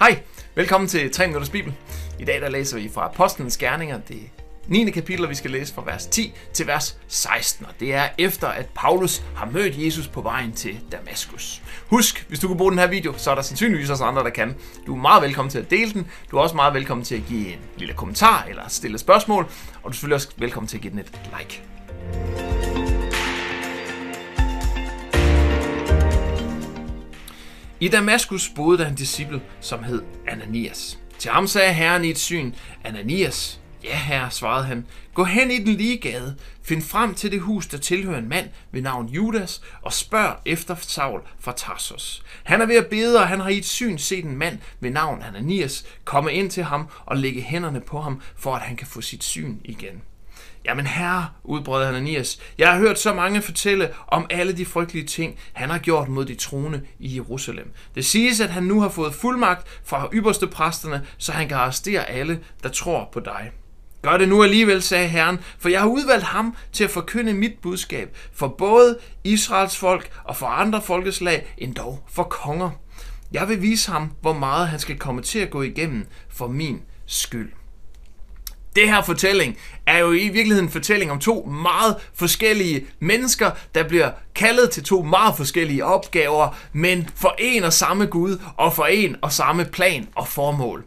Hej, velkommen til 3 Minutters Bibel. I dag der læser vi fra Apostlenes Gerninger, det 9. kapitel, og vi skal læse fra vers 10 til vers 16. Og det er efter, at Paulus har mødt Jesus på vejen til Damaskus. Husk, hvis du kan bruge den her video, så er der sandsynligvis også andre, der kan. Du er meget velkommen til at dele den. Du er også meget velkommen til at give en lille kommentar eller stille spørgsmål. Og du er selvfølgelig også velkommen til at give den et like. I Damaskus boede der en disciple, som hed Ananias. Til ham sagde Herren i et syn, Ananias, ja herre, svarede han, gå hen i den lige gade, find frem til det hus, der tilhører en mand ved navn Judas, og spørg efter Saul fra Tarsus. Han er ved at bede, og han har i et syn set en mand ved navn Ananias komme ind til ham og lægge hænderne på ham, for at han kan få sit syn igen. Jamen herre, udbrød Ananias, jeg har hørt så mange fortælle om alle de frygtelige ting, han har gjort mod de troende i Jerusalem. Det siges, at han nu har fået fuldmagt fra ypperste præsterne, så han kan arrestere alle, der tror på dig. Gør det nu alligevel, sagde Herren, for jeg har udvalgt ham til at forkynde mit budskab for både Israels folk og for andre folkeslag, endog for konger. Jeg vil vise ham, hvor meget han skal komme til at gå igennem for min skyld. Det her fortælling er jo i virkeligheden en fortælling om to meget forskellige mennesker, der bliver kaldet til to meget forskellige opgaver, men for en og samme Gud og for en og samme plan og formål.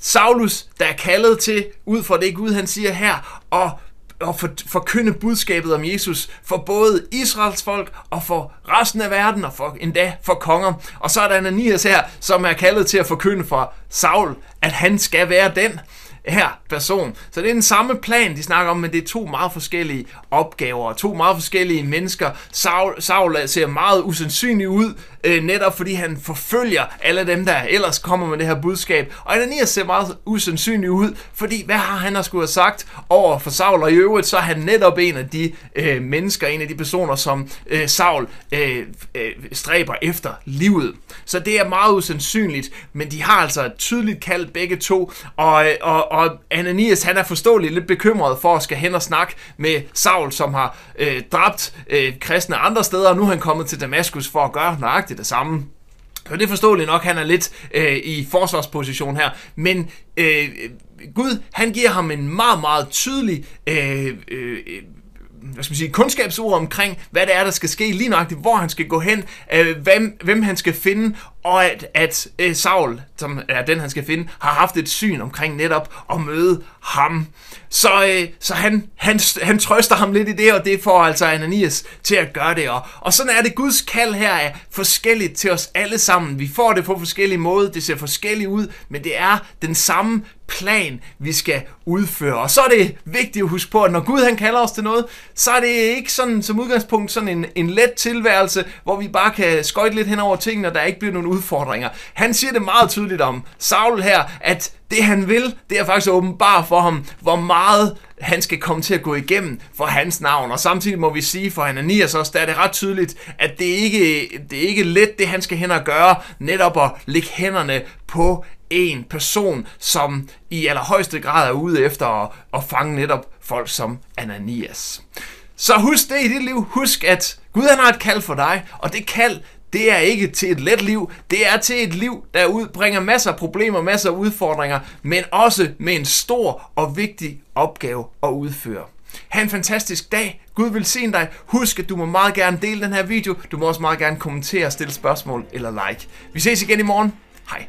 Saulus, der er kaldet til, ud fra det Gud han siger her, og og for, forkynde budskabet om Jesus for både Israels folk og for resten af verden og for endda for konger. Og så er der Ananias her, som er kaldet til at forkynde for Saul, at han skal være den, her person. Så det er den samme plan, de snakker om, men det er to meget forskellige opgaver, to meget forskellige mennesker. Saul, Saul ser meget usandsynlig ud, øh, netop fordi han forfølger alle dem, der ellers kommer med det her budskab. Og Ananias ser meget usandsynlig ud, fordi hvad har han at skulle have sagt over for Saul? Og i øvrigt, så er han netop en af de øh, mennesker, en af de personer, som øh, Saul øh, øh, stræber efter livet. Så det er meget usandsynligt, men de har altså et tydeligt kald begge to, og, øh, og, og Ananias, han er forståeligt lidt bekymret for at skal hen og snakke med Saul, som har øh, dræbt øh, kristne andre steder, og nu er han kommet til Damaskus for at gøre nøjagtigt det samme. Så det er forståeligt nok, han er lidt øh, i forsvarsposition her, men øh, Gud, han giver ham en meget, meget tydelig øh, øh, hvad skal man sige, kundskabsord omkring, hvad det er, der skal ske lige nøjagtigt, hvor han skal gå hen, øh, hvem, hvem han skal finde, og at, at øh, Saul, som er den, han skal finde, har haft et syn omkring netop at møde ham. Så, øh, så han, han, han trøster ham lidt i det, og det får altså Ananias til at gøre det. Og, og sådan er det, Guds kald her er forskelligt til os alle sammen. Vi får det på forskellige måder, det ser forskelligt ud, men det er den samme plan, vi skal udføre. Og så er det vigtigt at huske på, at når Gud han kalder os til noget, så er det ikke sådan som udgangspunkt sådan en, en let tilværelse, hvor vi bare kan skøjte lidt hen over tingene, og der ikke bliver nogen udfordringer. Han siger det meget tydeligt om Saul her, at det han vil, det er faktisk åbenbart for ham, hvor meget han skal komme til at gå igennem for hans navn. Og samtidig må vi sige for Ananias også, der er det ret tydeligt, at det ikke det er ikke let, det han skal hen og gøre, netop at lægge hænderne på en person, som i allerhøjeste grad er ude efter at, at fange netop folk som Ananias. Så husk det i dit liv. Husk, at Gud han har et kald for dig, og det kald, det er ikke til et let liv, det er til et liv, der udbringer masser af problemer, masser af udfordringer, men også med en stor og vigtig opgave at udføre. Ha' en fantastisk dag. Gud vil se dig. Husk, at du må meget gerne dele den her video. Du må også meget gerne kommentere, stille spørgsmål eller like. Vi ses igen i morgen. Hej.